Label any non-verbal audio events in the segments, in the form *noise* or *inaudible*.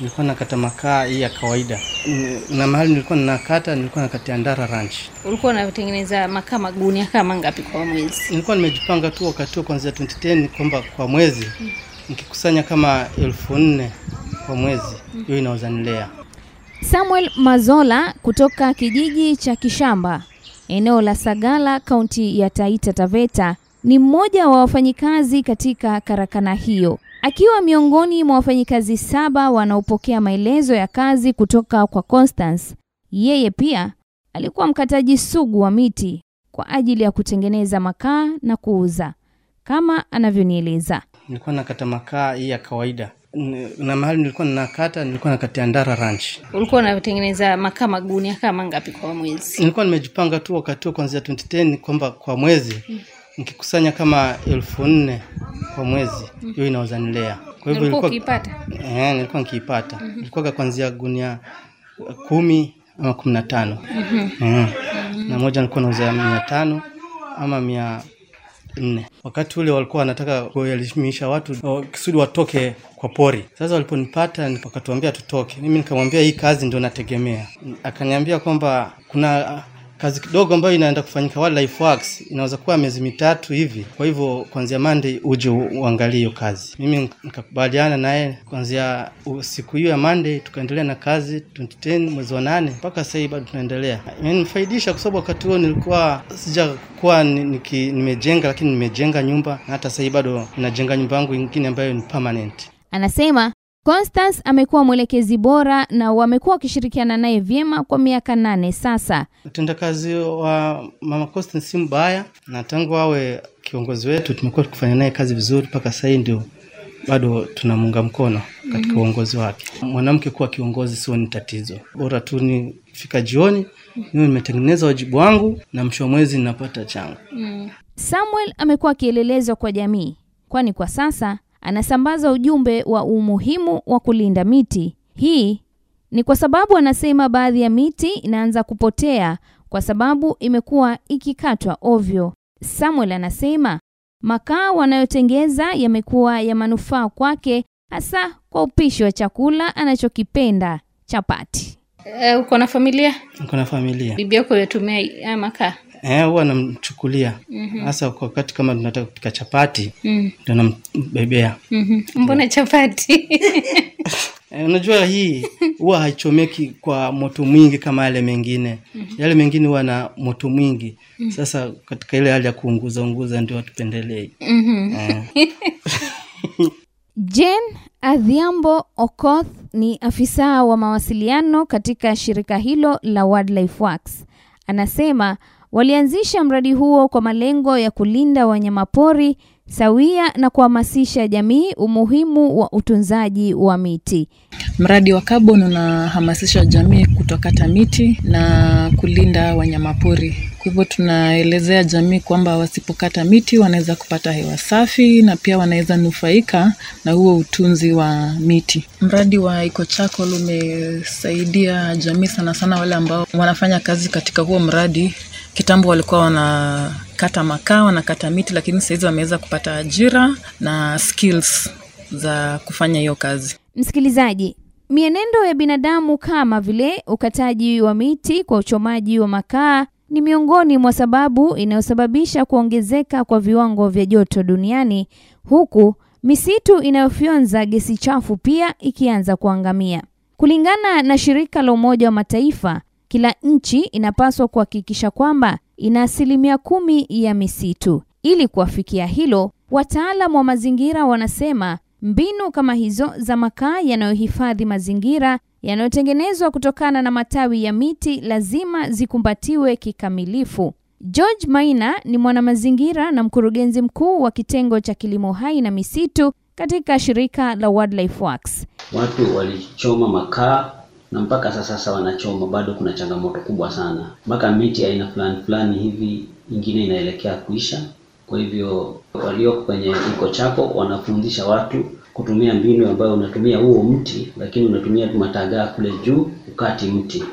nilikuwa nakata makaa hii ya kawaida, na mahali nilikuwa ninakata, nilikuwa nakatia Ndara Ranch. Ulikuwa unatengeneza makaa magunia kama ngapi kwa mwezi? Nilikuwa nimejipanga tu wakati huo kuanzia 2010 kwamba kwa mwezi nikikusanya kama elfu nne kwa mwezi, hiyo inaweza nilea. Samuel Mazola kutoka kijiji cha Kishamba, eneo la Sagala, kaunti ya Taita Taveta, ni mmoja wa wafanyikazi katika karakana hiyo. Akiwa miongoni mwa wafanyikazi saba wanaopokea maelezo ya kazi kutoka kwa Constance, yeye pia alikuwa mkataji sugu wa miti kwa ajili ya kutengeneza makaa na kuuza, kama anavyonieleza. Nilikuwa nakata makaa hii ya kawaida, na mahali nilikuwa ninakata, nilikuwa nakatia Ndara Ranch. Ulikuwa unatengeneza makaa magunia kama ngapi kwa mwezi? Nilikuwa nimejipanga tu wakati huo kuanzia 2010 kwamba kwa mwezi nikikusanya kama elfu nne kwa mwezi, hiyo mm. inaozanilea Kwa hivyo nilikuwa nikiipata eh, nilikuwa nikiipata ilikuwa kuanzia gunia kumi ama kumi na tano mm. na moja nilikuwa nauza mia tano ama mia nne. Wakati ule walikuwa wanataka kuelimisha watu o, kusudi watoke kwa pori. Sasa waliponipata wakatuambia tutoke, mimi nikamwambia hii kazi ndio nategemea. Akaniambia kwamba kuna kazi kidogo ambayo inaenda kufanyika wildlife works inaweza kuwa miezi mitatu hivi, kwa hivyo kuanzia Monday uje uangalie hiyo kazi. Mimi nikakubaliana naye kuanzia u- siku hiyo ya Monday, tukaendelea na kazi 2010 mwezi wa nane mpaka sasa bado tunaendelea. Imenifaidisha kwa sababu wakati huo nilikuwa sijakuwa nimejenga, lakini nimejenga nyumba na hata sasa bado najenga nyumba yangu ingine ambayo ni permanent. Anasema Constance amekuwa mwelekezi bora na wamekuwa wakishirikiana naye vyema kwa miaka nane sasa. Utendakazi wa Mama Constance si mbaya, na tangu awe kiongozi wetu tumekuwa tukifanya naye kazi vizuri mpaka sasa ndio bado tunamuunga mkono katika uongozi wake. Mwanamke kuwa kiongozi sio ni tatizo, bora tu ni fika jioni mimi nimetengeneza wajibu wangu na mwisho wa mwezi ninapata changu. Samuel amekuwa kielelezo kwa jamii, kwani kwa sasa anasambaza ujumbe wa umuhimu wa kulinda miti. Hii ni kwa sababu anasema baadhi ya miti inaanza kupotea kwa sababu imekuwa ikikatwa ovyo. Samuel anasema makaa wanayotengeza yamekuwa ya manufaa kwake, hasa kwa upishi wa chakula anachokipenda, chapati. E, uko na familia? Uko na familia Bibi yako yatumia haya makaa? Eh, huwa namchukulia hasa kwa wakati kama tunataka kupika chapati Mm. ndo nambebea. Mhm. Mbona chapati? *laughs* Eh, unajua hii huwa haichomeki kwa moto mwingi kama yale mengine. Yale mengine huwa na moto mwingi. Sasa katika ile hali ya kuunguza unguza ndio hatupendelei. jen Eh, *laughs* Jane Adhiambo Okoth ni afisa wa mawasiliano katika shirika hilo la Wildlife Works. Anasema walianzisha mradi huo kwa malengo ya kulinda wanyamapori sawia na kuhamasisha jamii umuhimu wa utunzaji wa miti. Mradi wa carbon unahamasisha jamii kutokata miti na kulinda wanyamapori. Kwa hivyo tunaelezea jamii kwamba wasipokata miti wanaweza kupata hewa safi na pia wanaweza nufaika na huo utunzi wa miti. Mradi wa EcoCharcoal umesaidia jamii sana sana wale ambao wanafanya kazi katika huo mradi. Kitambo walikuwa wanakata makaa, wanakata miti, lakini sahizi wameweza kupata ajira na skills za kufanya hiyo kazi. Msikilizaji, mienendo ya binadamu kama vile ukataji wa miti kwa uchomaji wa makaa ni miongoni mwa sababu inayosababisha kuongezeka kwa viwango vya joto duniani, huku misitu inayofyonza gesi chafu pia ikianza kuangamia. Kulingana na shirika la Umoja wa Mataifa, kila nchi inapaswa kuhakikisha kwamba ina asilimia kumi ya misitu. Ili kuwafikia hilo, wataalam wa mazingira wanasema mbinu kama hizo za makaa yanayohifadhi mazingira yanayotengenezwa kutokana na matawi ya miti lazima zikumbatiwe kikamilifu. George Maina ni mwanamazingira na mkurugenzi mkuu wa kitengo cha kilimo hai na misitu katika shirika la Wildlife Works. Watu walichoma makaa na mpaka sasa sasa wanachoma, bado kuna changamoto kubwa sana, mpaka miti aina fulani fulani hivi ingine inaelekea kuisha. Kwa hivyo walioko kwenye iko chako wanafundisha watu kutumia mbinu ambayo unatumia huo mti, lakini unatumia tu matagaa kule juu ukati mti.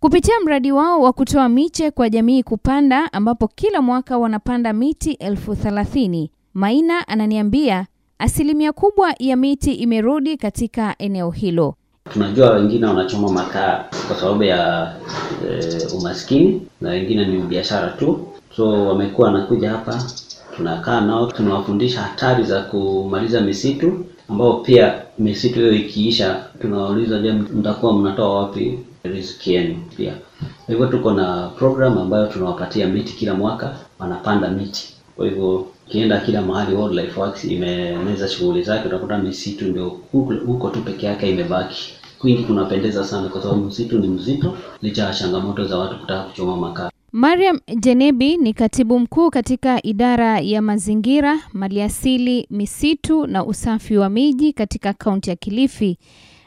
Kupitia mradi wao wa kutoa miche kwa jamii kupanda, ambapo kila mwaka wanapanda miti elfu thelathini. Maina ananiambia asilimia kubwa ya miti imerudi katika eneo hilo. Tunajua wengine wanachoma makaa kwa sababu ya e, umaskini na wengine ni biashara tu, so wamekuwa wanakuja hapa, tunakaa nao, tunawafundisha hatari za kumaliza misitu, ambao pia misitu hiyo ikiisha, tunawauliza je, mtakuwa mnatoa wapi riziki yenu? Pia hivyo tuko na program ambayo tunawapatia miti kila mwaka, wanapanda miti. Kwa hivyo ukienda kila mahali Wildlife Works imeeneza shughuli zake, utakuta misitu ndio huko tu peke yake imebaki. Kwingi kunapendeza sana kwa sababu msitu ni mzito, licha ya changamoto za watu kutaka kuchoma makaa. Mariam Jenebi ni katibu mkuu katika idara ya mazingira, maliasili, misitu na usafi wa miji katika kaunti ya Kilifi.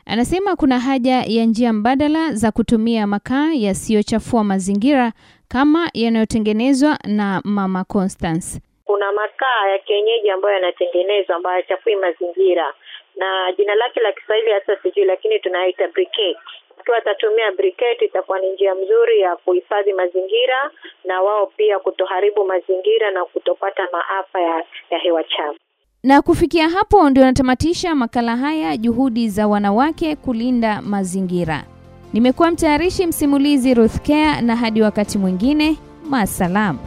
Anasema kuna haja ya njia mbadala za kutumia makaa yasiyochafua mazingira kama yanayotengenezwa na Mama Constance. Kuna makaa ya kienyeji ambayo yanatengenezwa ambayo hayachafui mazingira, na jina lake la Kiswahili hasa sijui, lakini tunaita briquette. Ikiwa atatumia briquette, itakuwa ni njia mzuri ya kuhifadhi mazingira na wao pia kutoharibu mazingira na kutopata maafa ya, ya hewa chafu. Na kufikia hapo ndio natamatisha makala haya, juhudi za wanawake kulinda mazingira. Nimekuwa mtayarishi msimulizi Ruth Care, na hadi wakati mwingine, maasalam.